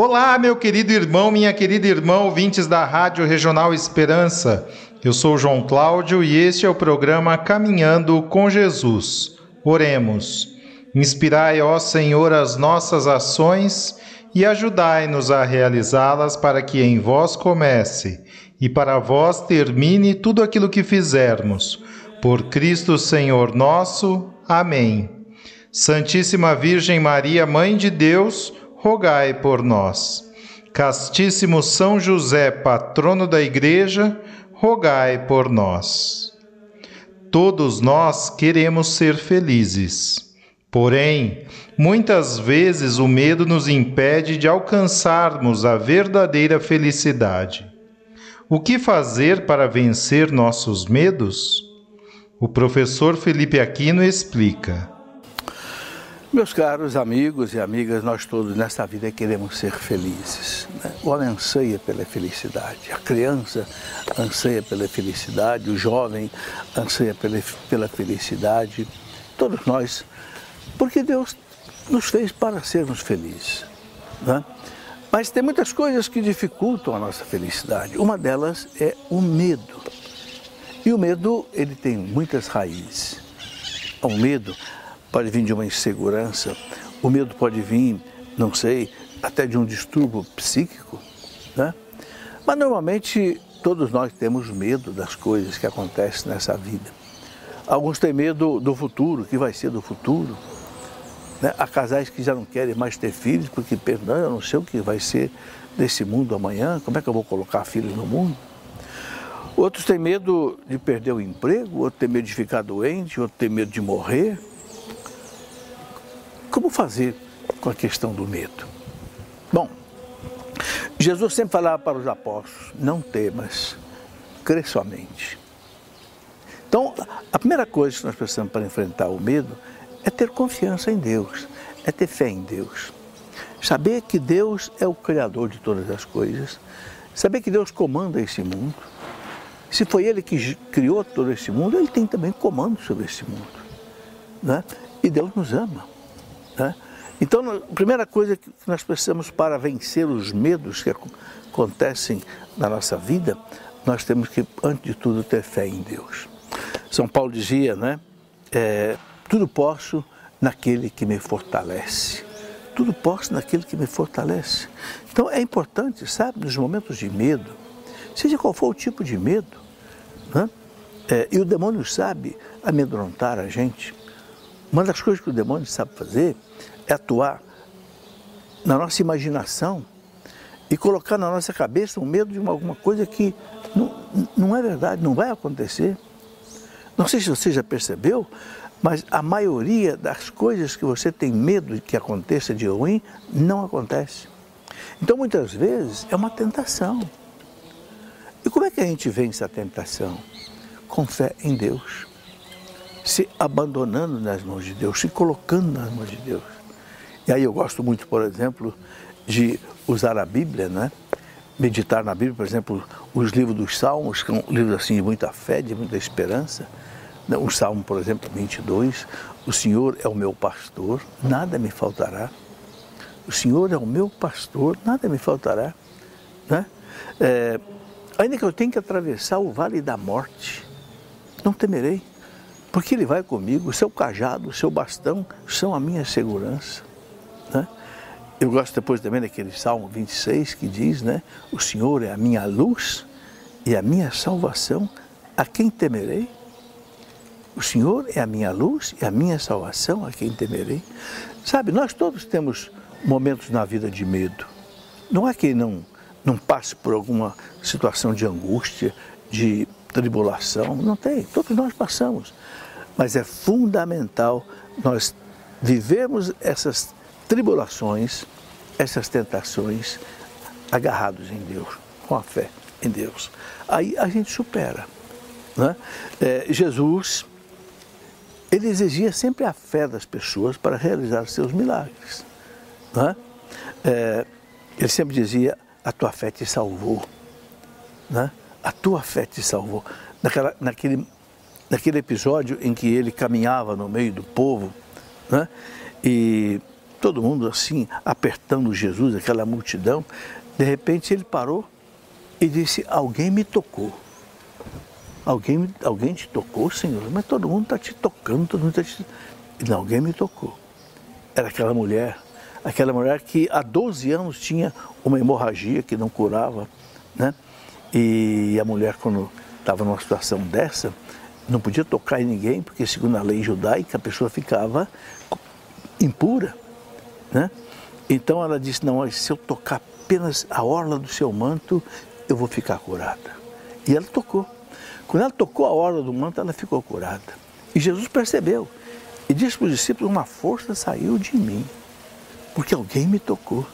Olá, meu querido irmão, minha querida irmã, ouvintes da Rádio Regional Esperança. Eu sou João Cláudio e este é o programa Caminhando com Jesus. Oremos. Inspirai, ó Senhor, as nossas ações e ajudai-nos a realizá-las para que em vós comece e para vós termine tudo aquilo que fizermos. Por Cristo Senhor nosso. Amém. Santíssima Virgem Maria, Mãe de Deus, rogai por nós. Castíssimo São José, patrono da Igreja, rogai por nós. Todos nós queremos ser felizes. Porém, muitas vezes o medo nos impede de alcançarmos a verdadeira felicidade. O que fazer para vencer nossos medos? O professor Felipe Aquino explica. Meus caros amigos e amigas, nós todos nesta vida queremos ser felizes. Né? O homem anseia pela felicidade, a criança anseia pela felicidade, o jovem anseia pela, pela felicidade, todos nós, porque Deus nos fez para sermos felizes. Né? Mas tem muitas coisas que dificultam a nossa felicidade. Uma delas é o medo. E o medo, ele tem muitas raízes. O medo pode vir de uma insegurança, o medo pode vir, não sei, até de um distúrbio psíquico, né? Mas normalmente todos nós temos medo das coisas que acontecem nessa vida. Alguns têm medo do futuro, que vai ser do futuro. Né? Há casais que já não querem mais ter filhos porque pensam, eu não sei o que vai ser desse mundo amanhã, como é que eu vou colocar filhos no mundo? Outros têm medo de perder o emprego, outros têm medo de ficar doente, outros têm medo de morrer. Como fazer com a questão do medo? Bom, Jesus sempre falava para os apóstolos: não temas, crê somente. Então, a primeira coisa que nós precisamos para enfrentar o medo é ter confiança em Deus, é ter fé em Deus. Saber que Deus é o Criador de todas as coisas, saber que Deus comanda esse mundo. Se foi Ele que criou todo esse mundo, Ele tem também comando sobre esse mundo. Né? E Deus nos ama. Né? Então, a primeira coisa que nós precisamos para vencer os medos que acontecem na nossa vida, nós temos que, antes de tudo, ter fé em Deus. São Paulo dizia, né? É, tudo posso naquele que me fortalece. Tudo posso naquele que me fortalece. Então é importante, sabe, nos momentos de medo, seja qual for o tipo de medo, né? É, e o demônio sabe amedrontar a gente. Uma das coisas que o demônio sabe fazer é atuar na nossa imaginação e colocar na nossa cabeça um medo de uma, alguma coisa que não, não é verdade, não vai acontecer. Não sei se você já percebeu, mas a maioria das coisas que você tem medo de que aconteça de ruim não acontece. Então muitas vezes é uma tentação. E como é que a gente vence a tentação? Com fé em Deus se abandonando nas mãos de Deus, se colocando nas mãos de Deus. E aí eu gosto muito, por exemplo, de usar a Bíblia, né? meditar na Bíblia, por exemplo, os livros dos Salmos, que são livros assim de muita fé, de muita esperança. O né? Salmo, por exemplo, 22, o Senhor é o meu pastor, nada me faltará. O Senhor é o meu pastor, nada me faltará. Né? É, ainda que eu tenha que atravessar o vale da morte, não temerei porque Ele vai comigo, o seu cajado, o seu bastão são a minha segurança. Né? Eu gosto depois também daquele Salmo 26 que diz, né? O Senhor é a minha luz e a minha salvação, a quem temerei? O Senhor é a minha luz e a minha salvação, a quem temerei? Sabe, nós todos temos momentos na vida de medo. Não há quem não, não passe por alguma situação de angústia, de tribulação, não tem, todos nós passamos. Mas é fundamental nós vivermos essas tribulações, essas tentações, agarrados em Deus, com a fé. em Deus. Aí a gente supera. Né? É, Jesus, ele exigia sempre a fé das pessoas para realizar seus milagres. Né? É, ele sempre dizia: a tua fé te salvou. Né? A tua fé te salvou. Naquela, naquele, naquele episódio em que ele caminhava no meio do povo, né? e todo mundo assim, apertando Jesus, aquela multidão, de repente ele parou e disse: Alguém me tocou. Alguém, alguém te tocou, Senhor? Mas todo mundo está te tocando, todo mundo está te. Não, alguém me tocou. Era aquela mulher, aquela mulher que há 12 anos tinha uma hemorragia que não curava, né? E a mulher, quando estava numa situação dessa, não podia tocar em ninguém, porque segundo a lei judaica a pessoa ficava impura, né? Então ela disse: Não, se eu tocar apenas a orla do seu manto, eu vou ficar curada. E ela tocou. Quando ela tocou a orla do manto, ela ficou curada. E Jesus percebeu e disse para os discípulos: Uma força saiu de mim, porque alguém me tocou.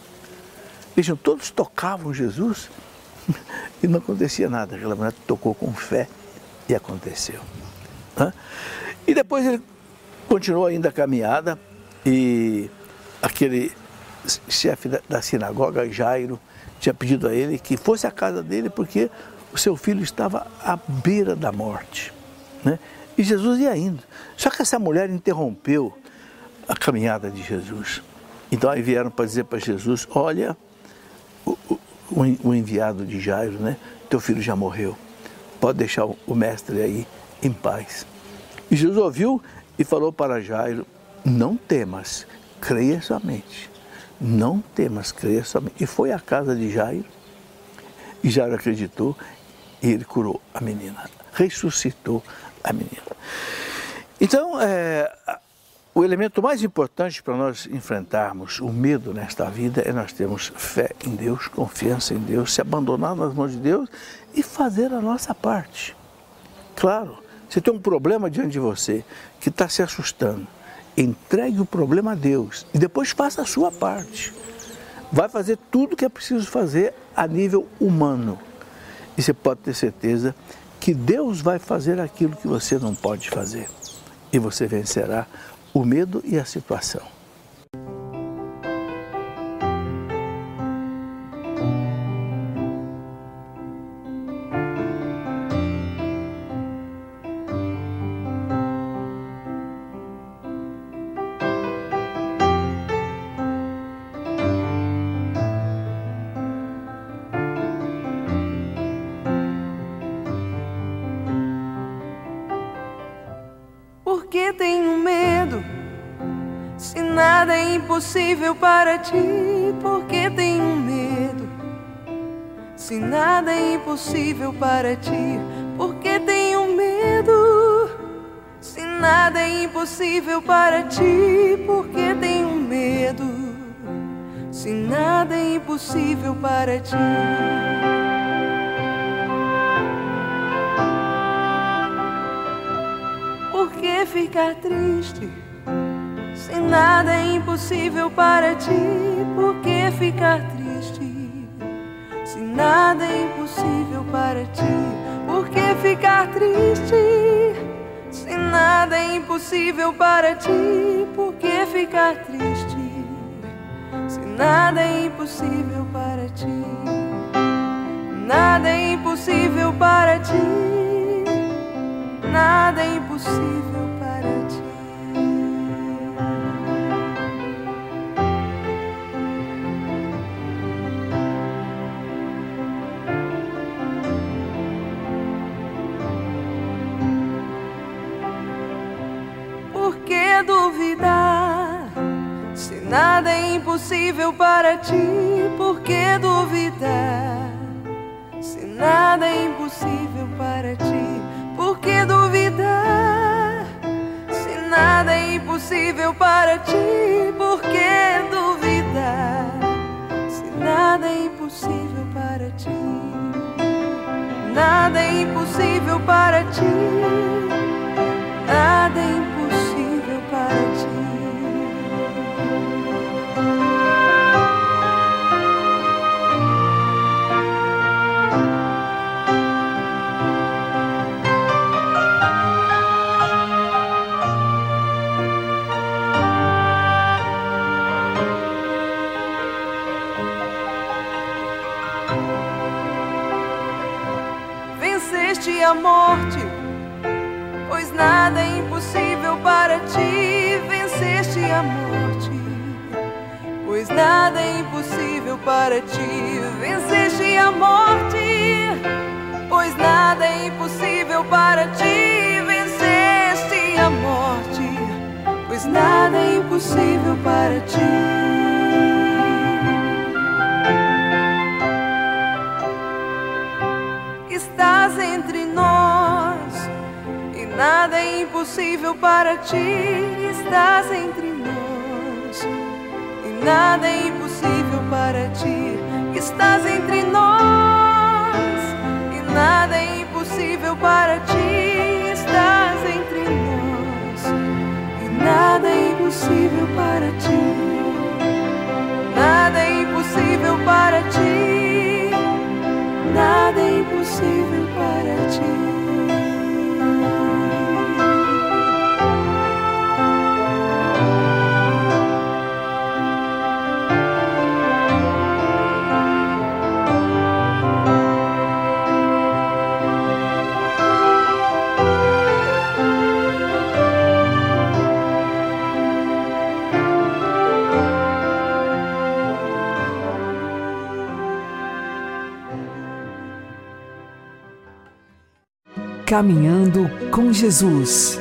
Vejam, todos tocavam Jesus e não acontecia nada. Aquela mulher tocou com fé e aconteceu. E depois ele continuou ainda a caminhada e aquele chefe da sinagoga, Jairo, tinha pedido a ele que fosse à casa dele porque o seu filho estava à beira da morte. Né? E Jesus ia indo. Só que essa mulher interrompeu a caminhada de Jesus. Então aí vieram para dizer para Jesus: Olha, o, o, o, enviado de Jairo, né? Teu filho já morreu. Pode deixar o mestre aí em paz. E Jesus ouviu e falou para Jairo: Não temas, creia somente. Não temas, creia somente. E foi à casa de Jairo. E Jairo acreditou e ele curou a menina. Ressuscitou a menina. Então, é, o elemento mais importante para nós enfrentarmos o medo nesta vida é nós termos fé em Deus, confiança em Deus, se abandonar nas mãos de Deus e fazer a nossa parte. Claro, se tem um problema diante de você que está se assustando, entregue o problema a Deus e depois faça a sua parte. Vai fazer tudo o que é preciso fazer a nível humano. E você pode ter certeza que Deus vai fazer aquilo que você não pode fazer. E você vencerá o medo e a situação. Impossível para ti, porque tenho medo. Se nada é impossível para ti, porque tenho medo. Se nada é impossível para ti, porque tenho medo. Se nada é impossível para ti. Por que ficar triste? Nada é impossível para ti, por que ficar triste? Se nada é impossível para ti, por que ficar triste? Se nada é impossível para ti, por que ficar triste? Se nada é impossível para ti, nada é impossível para ti, nada é impossível impossível para ti, por que duvidar? Se nada é impossível para ti, por que duvidar? Se nada é impossível para ti, por que duvidar? Se nada é impossível para ti, nada é impossível para ti, nada é impossível a morte, pois nada é impossível para ti. Venceste a morte, pois nada é impossível para ti. Venceste a morte, pois nada é impossível para ti. estás entre nós e nada é impossível para ti. Estás entre nós nada é impossível para ti. Estás entre nós e nada é impossível para ti. Estás entre nós e nada é impossível para ti. Nada é impossível para ti. Nada é impossível para ti. Caminhando com Jesus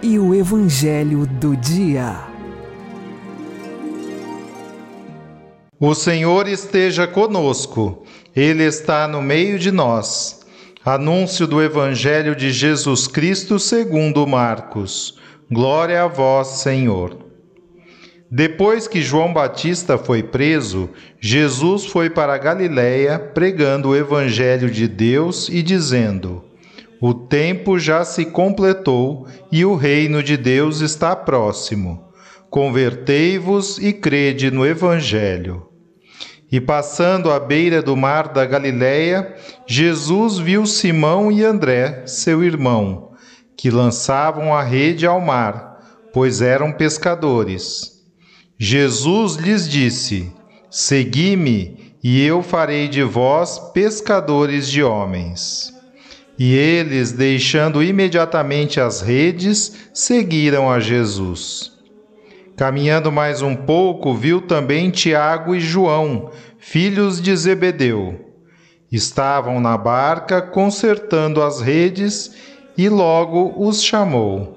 e o Evangelho do Dia. O Senhor esteja conosco, Ele está no meio de nós. Anúncio do Evangelho de Jesus Cristo segundo Marcos. Glória a vós, Senhor. Depois que João Batista foi preso, Jesus foi para Galiléia pregando o Evangelho de Deus e dizendo: o tempo já se completou e o reino de Deus está próximo. Convertei-vos e crede no Evangelho. E passando à beira do mar da Galiléia, Jesus viu Simão e André, seu irmão, que lançavam a rede ao mar, pois eram pescadores. Jesus lhes disse: Segui-me, e eu farei de vós pescadores de homens. E eles, deixando imediatamente as redes, seguiram a Jesus. Caminhando mais um pouco, viu também Tiago e João, filhos de Zebedeu. Estavam na barca consertando as redes e logo os chamou.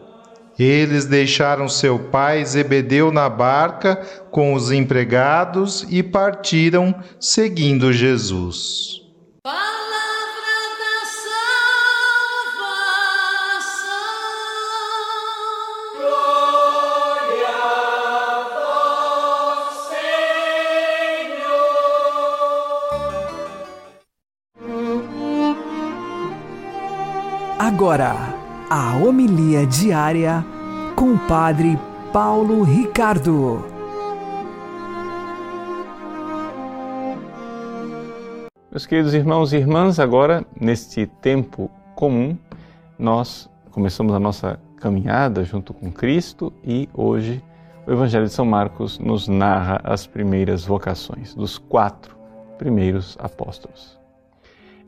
Eles deixaram seu pai Zebedeu na barca com os empregados e partiram seguindo Jesus. Agora, a homilia diária com o Padre Paulo Ricardo. Meus queridos irmãos e irmãs, agora, neste tempo comum, nós começamos a nossa caminhada junto com Cristo e hoje o Evangelho de São Marcos nos narra as primeiras vocações dos quatro primeiros apóstolos.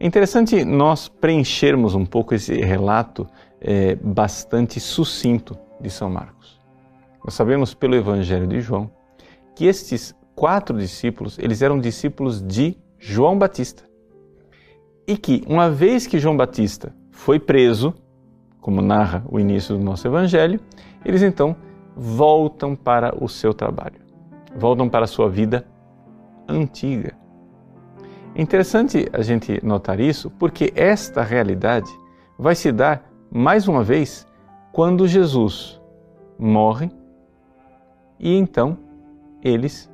É interessante nós preenchermos um pouco esse relato é, bastante sucinto de São Marcos. Nós sabemos pelo Evangelho de João que estes quatro discípulos eles eram discípulos de João Batista e que uma vez que João Batista foi preso, como narra o início do nosso Evangelho, eles então voltam para o seu trabalho, voltam para a sua vida antiga. É interessante a gente notar isso porque esta realidade vai se dar mais uma vez quando Jesus morre e então eles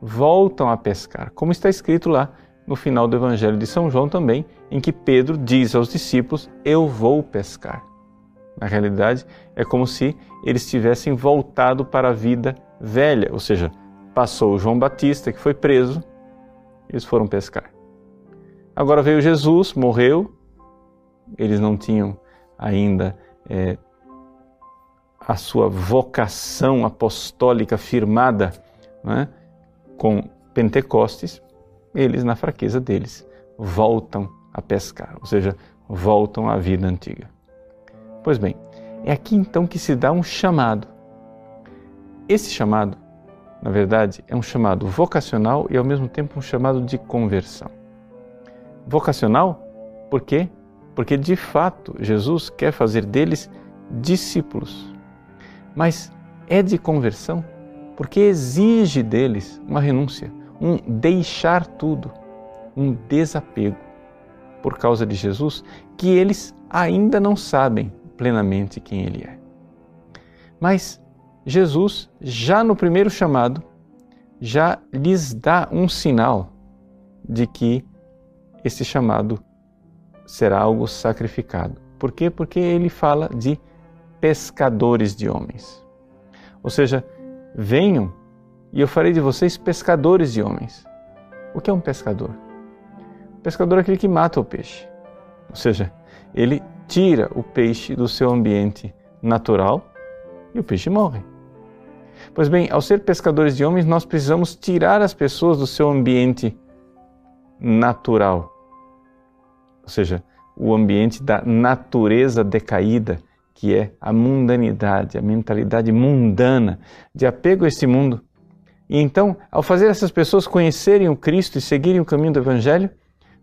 voltam a pescar, como está escrito lá no final do Evangelho de São João também, em que Pedro diz aos discípulos: Eu vou pescar. Na realidade, é como se eles tivessem voltado para a vida velha, ou seja, passou João Batista, que foi preso, eles foram pescar. Agora veio Jesus, morreu, eles não tinham ainda é, a sua vocação apostólica firmada né, com Pentecostes, eles, na fraqueza deles, voltam a pescar, ou seja, voltam à vida antiga. Pois bem, é aqui então que se dá um chamado. Esse chamado, na verdade, é um chamado vocacional e ao mesmo tempo um chamado de conversão. Vocacional, por quê? Porque de fato Jesus quer fazer deles discípulos. Mas é de conversão porque exige deles uma renúncia, um deixar tudo, um desapego por causa de Jesus que eles ainda não sabem plenamente quem Ele é. Mas Jesus, já no primeiro chamado, já lhes dá um sinal de que esse chamado será algo sacrificado. Por quê? Porque ele fala de pescadores de homens. Ou seja, venham e eu farei de vocês pescadores de homens. O que é um pescador? Pescador é aquele que mata o peixe. Ou seja, ele tira o peixe do seu ambiente natural e o peixe morre. Pois bem, ao ser pescadores de homens, nós precisamos tirar as pessoas do seu ambiente natural. Ou seja, o ambiente da natureza decaída, que é a mundanidade, a mentalidade mundana de apego a este mundo. E então, ao fazer essas pessoas conhecerem o Cristo e seguirem o caminho do Evangelho,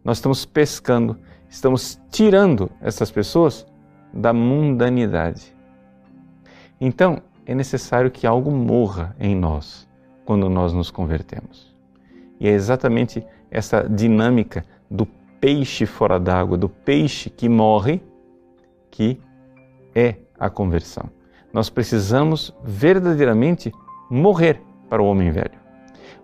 nós estamos pescando, estamos tirando essas pessoas da mundanidade. Então, é necessário que algo morra em nós quando nós nos convertemos. E é exatamente essa dinâmica do peixe fora d'água, do peixe que morre, que é a conversão. Nós precisamos verdadeiramente morrer para o homem velho.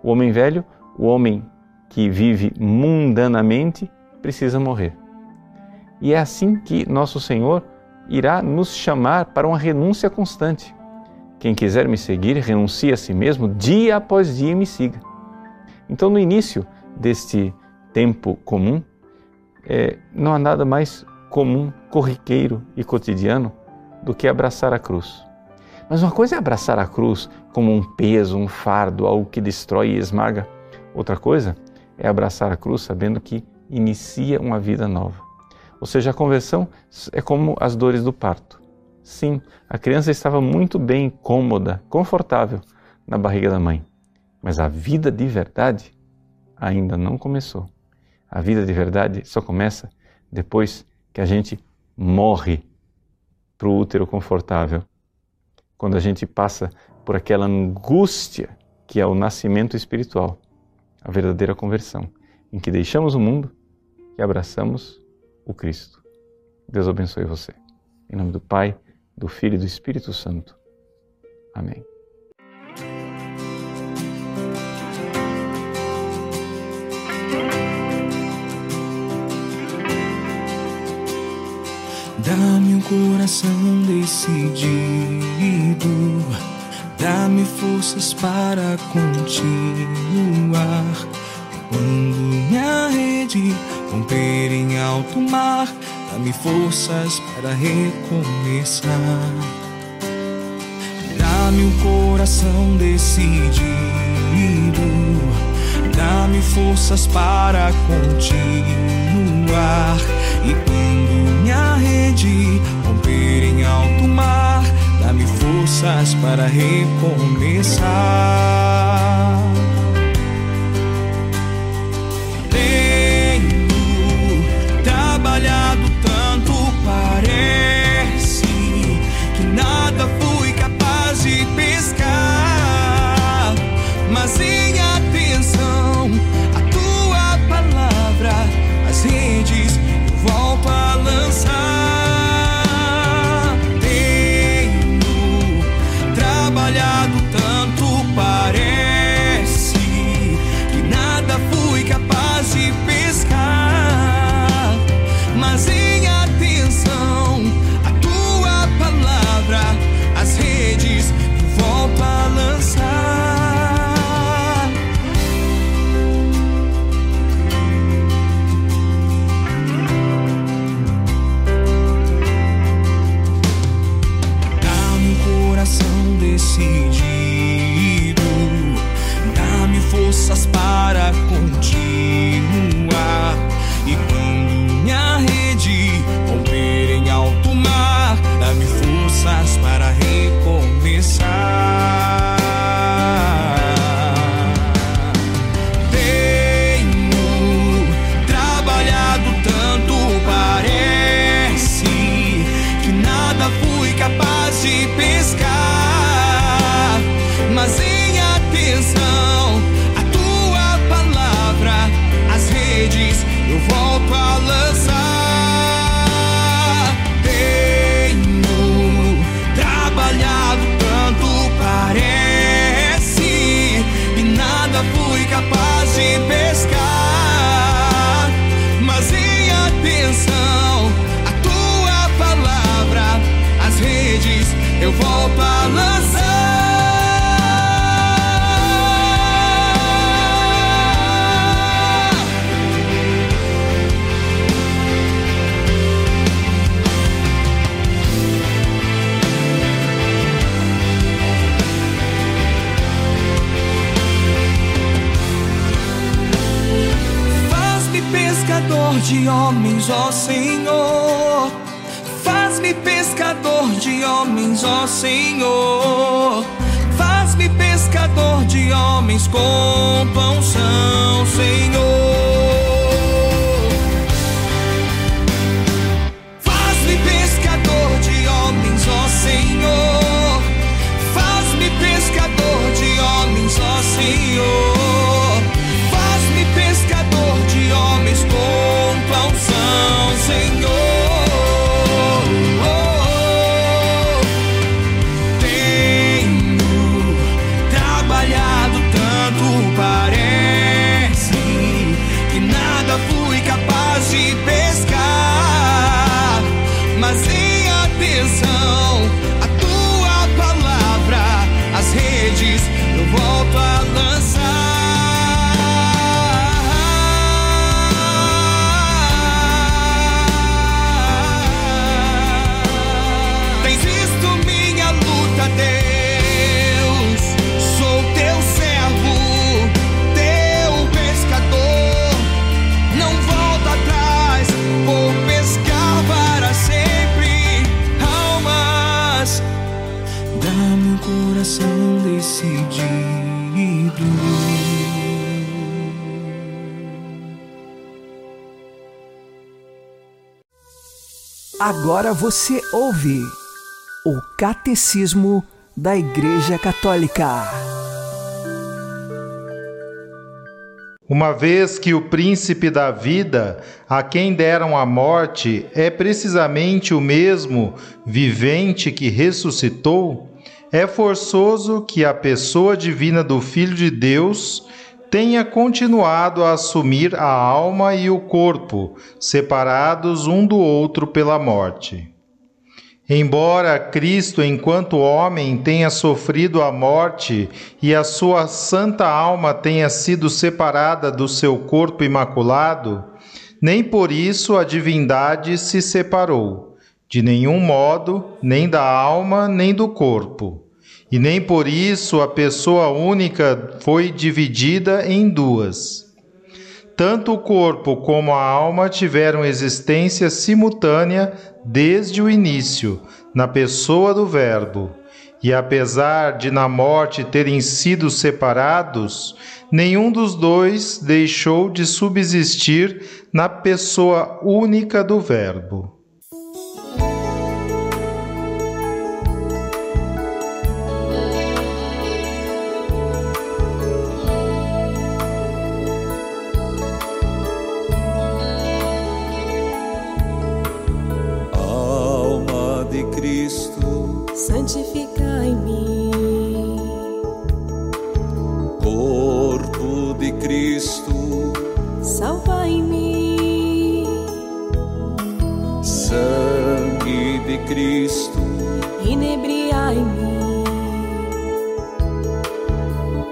O homem velho, o homem que vive mundanamente, precisa morrer. E é assim que nosso Senhor irá nos chamar para uma renúncia constante. Quem quiser me seguir, renuncie a si mesmo, dia após dia me siga. Então, no início deste tempo comum, é, não há nada mais comum, corriqueiro e cotidiano do que abraçar a cruz. Mas uma coisa é abraçar a cruz como um peso, um fardo, algo que destrói e esmaga. Outra coisa é abraçar a cruz sabendo que inicia uma vida nova. Ou seja, a conversão é como as dores do parto. Sim, a criança estava muito bem, cômoda, confortável na barriga da mãe, mas a vida de verdade ainda não começou. A vida de verdade só começa depois que a gente morre para o útero confortável. Quando a gente passa por aquela angústia que é o nascimento espiritual, a verdadeira conversão, em que deixamos o mundo e abraçamos o Cristo. Deus abençoe você. Em nome do Pai, do Filho e do Espírito Santo. Amém. Dá-me um coração decidido, dá-me forças para continuar. Quando minha rede romper em alto mar, dá-me forças para recomeçar. Dá-me um coração decidido, dá-me forças para continuar. E quando minha rede romper em alto mar, dá-me forças para recomeçar. Que nada Agora você ouve o Catecismo da Igreja Católica. Uma vez que o príncipe da vida, a quem deram a morte, é precisamente o mesmo vivente que ressuscitou, é forçoso que a pessoa divina do Filho de Deus tenha continuado a assumir a alma e o corpo, separados um do outro pela morte. Embora Cristo, enquanto homem, tenha sofrido a morte e a sua santa alma tenha sido separada do seu corpo imaculado, nem por isso a divindade se separou, de nenhum modo, nem da alma, nem do corpo. E nem por isso a pessoa única foi dividida em duas. Tanto o corpo como a alma tiveram existência simultânea desde o início, na pessoa do Verbo. E apesar de na morte terem sido separados, nenhum dos dois deixou de subsistir na pessoa única do Verbo. Cristo, salvai-me, sangue de Cristo, inebriai-me,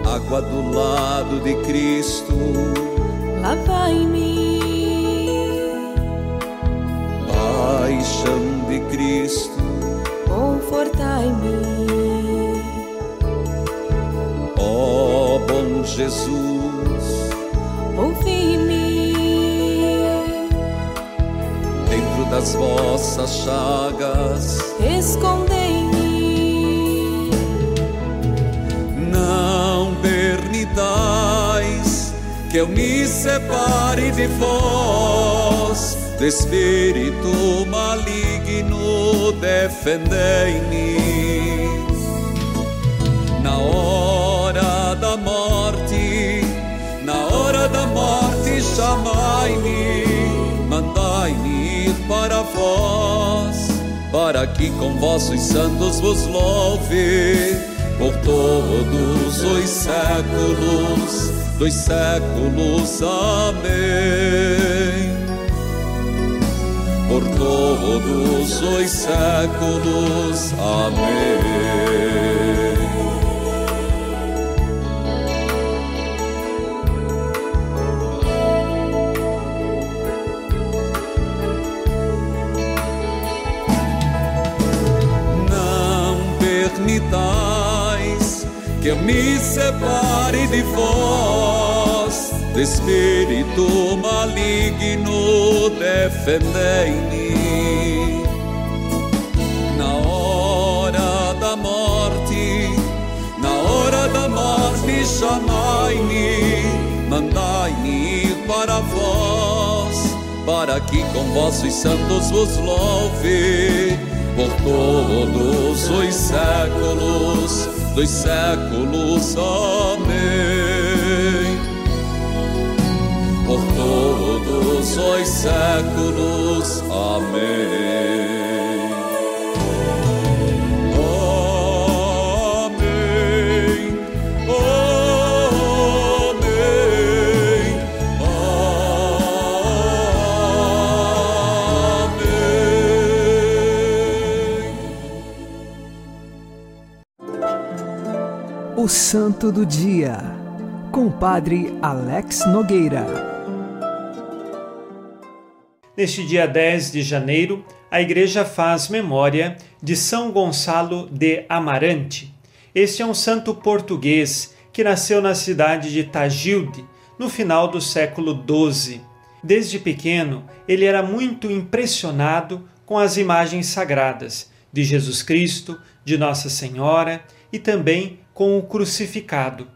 água do lado de Cristo, lavai-me, paixão de Cristo, confortai-me, ó bom Jesus, das vossas chagas, escondei-me, não permitais que eu me separe de vós, do espírito maligno, defendei-me. Na hora da morte, na hora da morte, chamai-me, para vós, para que com vossos santos vos louve por todos os séculos dos séculos. Amém. Por todos os séculos. Amém. Que eu me separe de vós, do espírito maligno, defendei-me. Na hora da morte, na hora da morte, chamai-me, mandai-me para vós, para que com vossos santos vos louve. Por todos os séculos dos séculos. Amém. Por todos os séculos. Amém. O Santo do Dia, com o Padre Alex Nogueira. Neste dia 10 de janeiro, a Igreja faz memória de São Gonçalo de Amarante. Este é um santo português que nasceu na cidade de Tagilde, no final do século XII. Desde pequeno, ele era muito impressionado com as imagens sagradas de Jesus Cristo, de Nossa Senhora e também com o crucificado.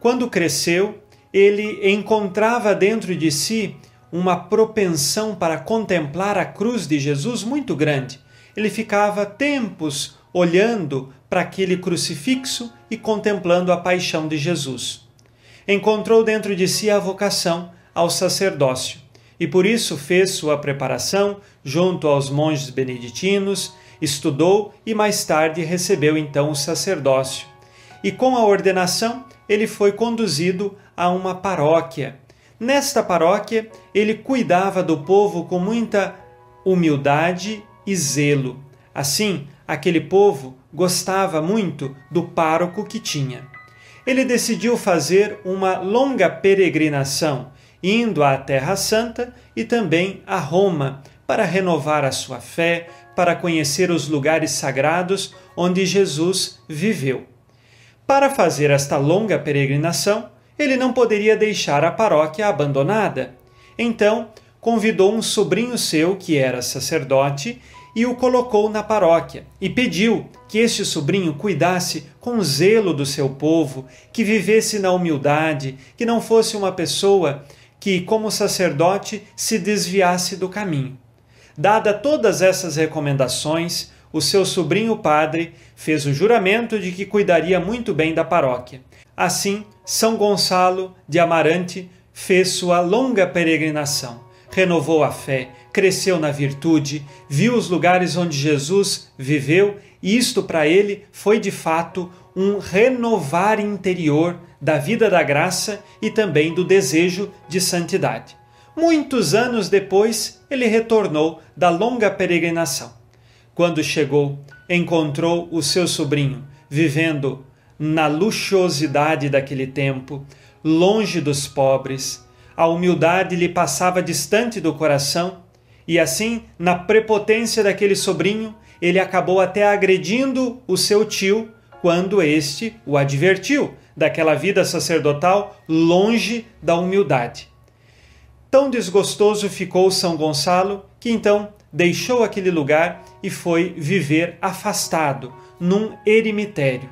Quando cresceu, ele encontrava dentro de si uma propensão para contemplar a cruz de Jesus muito grande. Ele ficava tempos olhando para aquele crucifixo e contemplando a paixão de Jesus. Encontrou dentro de si a vocação ao sacerdócio e por isso fez sua preparação junto aos monges beneditinos, estudou e mais tarde recebeu então o sacerdócio. E com a ordenação, ele foi conduzido a uma paróquia. Nesta paróquia, ele cuidava do povo com muita humildade e zelo. Assim, aquele povo gostava muito do pároco que tinha. Ele decidiu fazer uma longa peregrinação, indo à Terra Santa e também a Roma, para renovar a sua fé, para conhecer os lugares sagrados onde Jesus viveu. Para fazer esta longa peregrinação, ele não poderia deixar a paróquia abandonada. Então, convidou um sobrinho seu, que era sacerdote, e o colocou na paróquia e pediu que este sobrinho cuidasse com zelo do seu povo, que vivesse na humildade, que não fosse uma pessoa que, como sacerdote, se desviasse do caminho. Dada todas essas recomendações, o seu sobrinho padre fez o juramento de que cuidaria muito bem da paróquia. Assim, São Gonçalo de Amarante fez sua longa peregrinação, renovou a fé, cresceu na virtude, viu os lugares onde Jesus viveu, e isto para ele foi de fato um renovar interior da vida da graça e também do desejo de santidade. Muitos anos depois, ele retornou da longa peregrinação. Quando chegou, encontrou o seu sobrinho vivendo na luxuosidade daquele tempo, longe dos pobres. A humildade lhe passava distante do coração, e assim, na prepotência daquele sobrinho, ele acabou até agredindo o seu tio quando este o advertiu daquela vida sacerdotal longe da humildade. Tão desgostoso ficou São Gonçalo que então deixou aquele lugar e foi viver afastado num eremitério.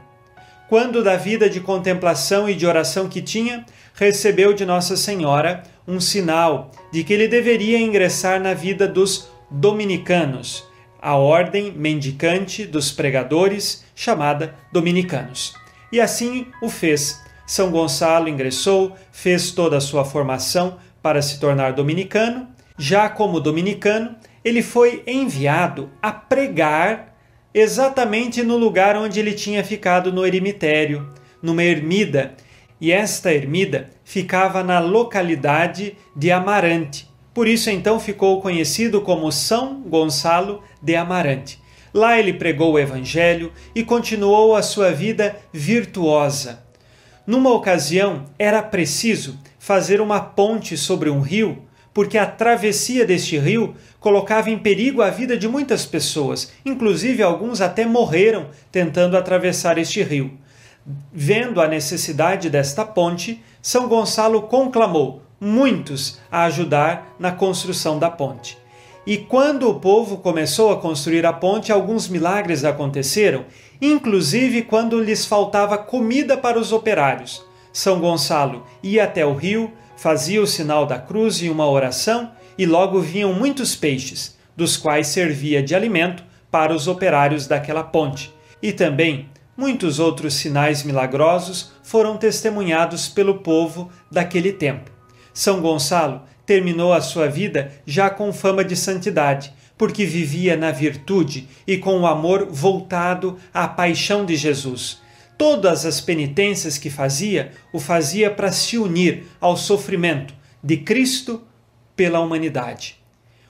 Quando da vida de contemplação e de oração que tinha, recebeu de Nossa Senhora um sinal de que ele deveria ingressar na vida dos dominicanos, a ordem mendicante dos pregadores, chamada dominicanos. E assim o fez. São Gonçalo ingressou, fez toda a sua formação para se tornar dominicano. Já como dominicano, ele foi enviado a pregar exatamente no lugar onde ele tinha ficado no eremitério, numa ermida, e esta ermida ficava na localidade de Amarante. Por isso então ficou conhecido como São Gonçalo de Amarante. Lá ele pregou o evangelho e continuou a sua vida virtuosa. Numa ocasião, era preciso fazer uma ponte sobre um rio, porque a travessia deste rio colocava em perigo a vida de muitas pessoas, inclusive alguns até morreram tentando atravessar este rio. Vendo a necessidade desta ponte, São Gonçalo conclamou muitos a ajudar na construção da ponte. E quando o povo começou a construir a ponte, alguns milagres aconteceram, inclusive quando lhes faltava comida para os operários. São Gonçalo ia até o rio, fazia o sinal da cruz e uma oração, e logo vinham muitos peixes, dos quais servia de alimento para os operários daquela ponte. E também muitos outros sinais milagrosos foram testemunhados pelo povo daquele tempo. São Gonçalo terminou a sua vida já com fama de santidade, porque vivia na virtude e com o amor voltado à paixão de Jesus. Todas as penitências que fazia, o fazia para se unir ao sofrimento de Cristo pela humanidade.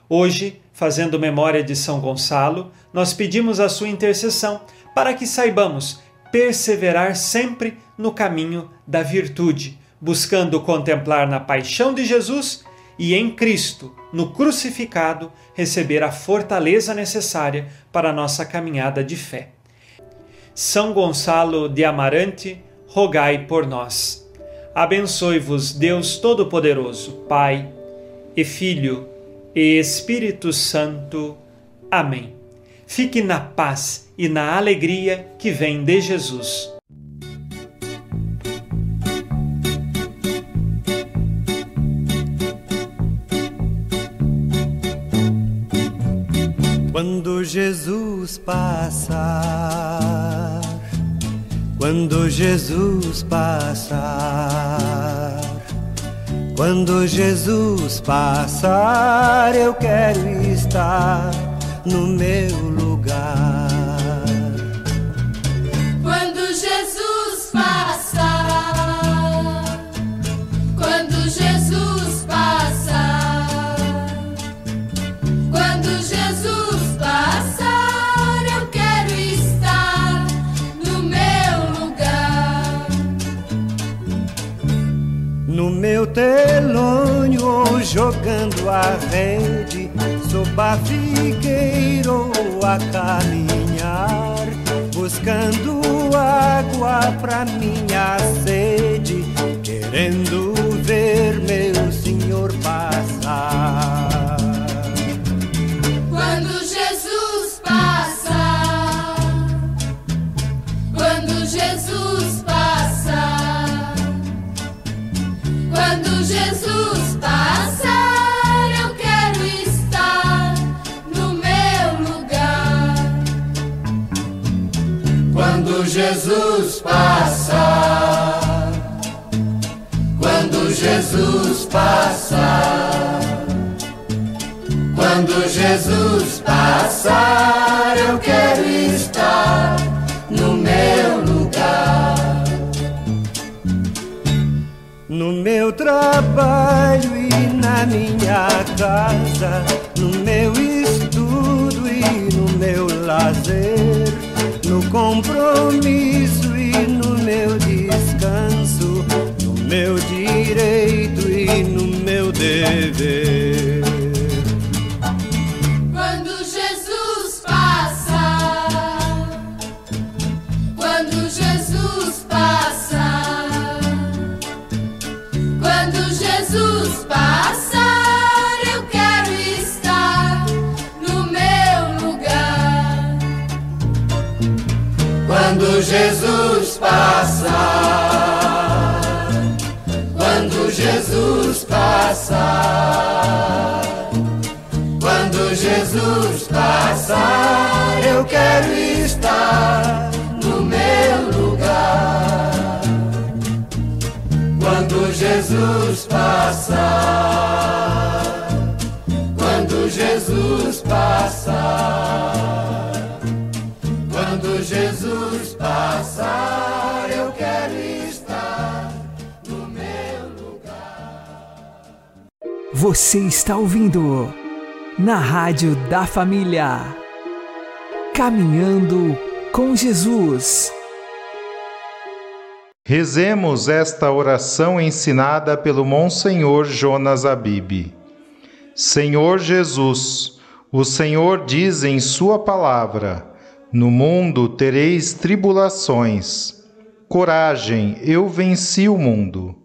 Hoje, fazendo memória de São Gonçalo, nós pedimos a sua intercessão para que saibamos perseverar sempre no caminho da virtude, buscando contemplar na paixão de Jesus e em Cristo, no crucificado, receber a fortaleza necessária para a nossa caminhada de fé. São Gonçalo de Amarante, rogai por nós. Abençoe-vos Deus Todo-Poderoso, Pai e Filho e Espírito Santo. Amém. Fique na paz e na alegria que vem de Jesus. Quando Jesus passar, quando Jesus passar, quando Jesus passar, eu quero estar no meu lugar. Meu telônio jogando a rede, figueira ou a caminhar, buscando água pra minha sede, querendo ver meu Senhor passar. Jesus passar, quando Jesus passar, quando Jesus passar, eu quero estar no meu lugar. No meu trabalho e na minha casa, no meu estudo e no meu lazer, compromisso e no meu descanso, no meu direito e no meu dever. Você está ouvindo na Rádio da Família. Caminhando com Jesus. Rezemos esta oração ensinada pelo Monsenhor Jonas Abib. Senhor Jesus, o Senhor diz em Sua palavra: No mundo tereis tribulações. Coragem, eu venci o mundo.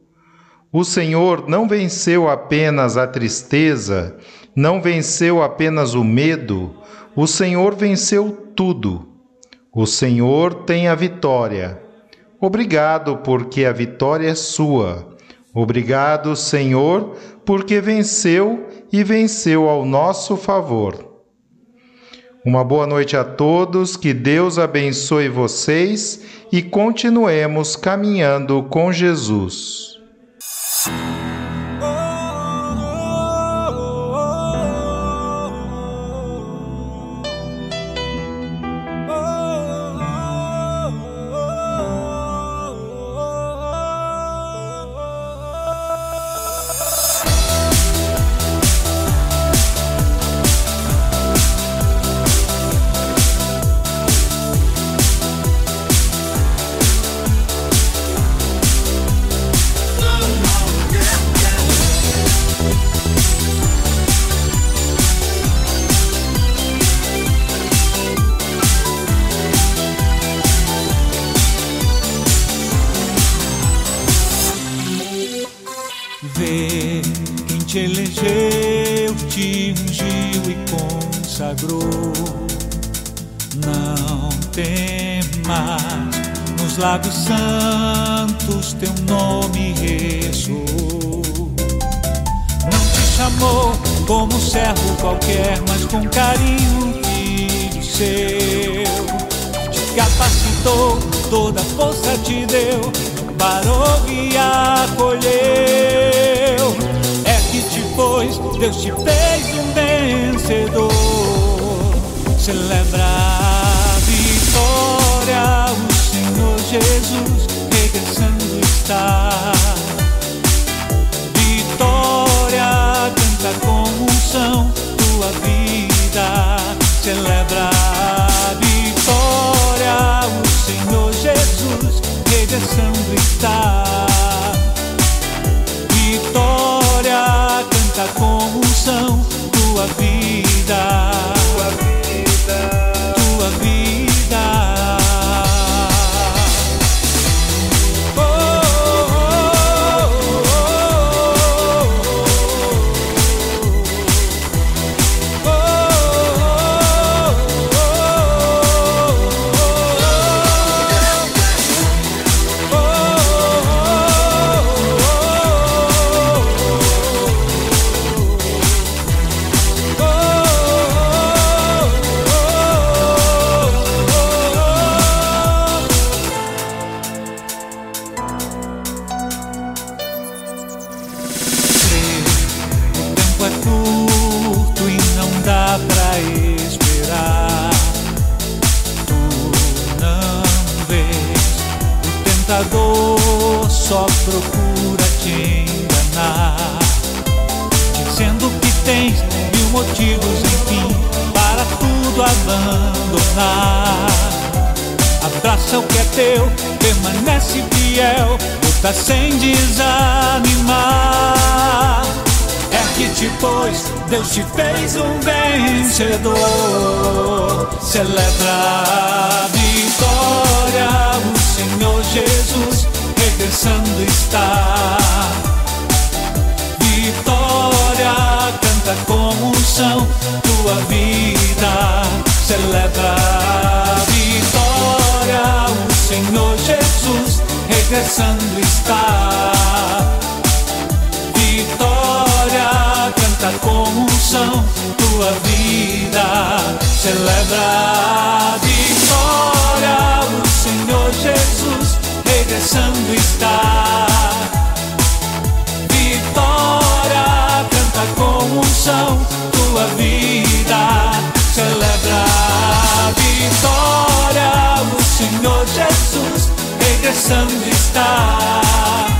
O Senhor não venceu apenas a tristeza, não venceu apenas o medo, o Senhor venceu tudo. O Senhor tem a vitória. Obrigado, porque a vitória é sua. Obrigado, Senhor, porque venceu e venceu ao nosso favor. Uma boa noite a todos, que Deus abençoe vocês e continuemos caminhando com Jesus. Peace. Elegeu, te ungiu e consagrou. Não temas, nos lábios santos teu nome ressoou. Não te chamou como servo qualquer, mas com carinho filho seu. Te capacitou, toda força te deu, parou e acolheu. Pôs, Deus te fez um vencedor. Celebra a vitória, o Senhor Jesus regressando está. Vitória, canta com unção tua vida. Celebra a vitória, o Senhor Jesus regressando está. Vitória, canta com unção tua vida. Tua vida. Unção tua vida. Celebra a vitória, o Senhor Jesus regressando está. Vitória, canta com unção tua vida. Celebra a vitória, o Senhor Jesus regressando está. Vitória, canta com unção tua vida. Celebra a vitória, o Senhor Jesus regressando está.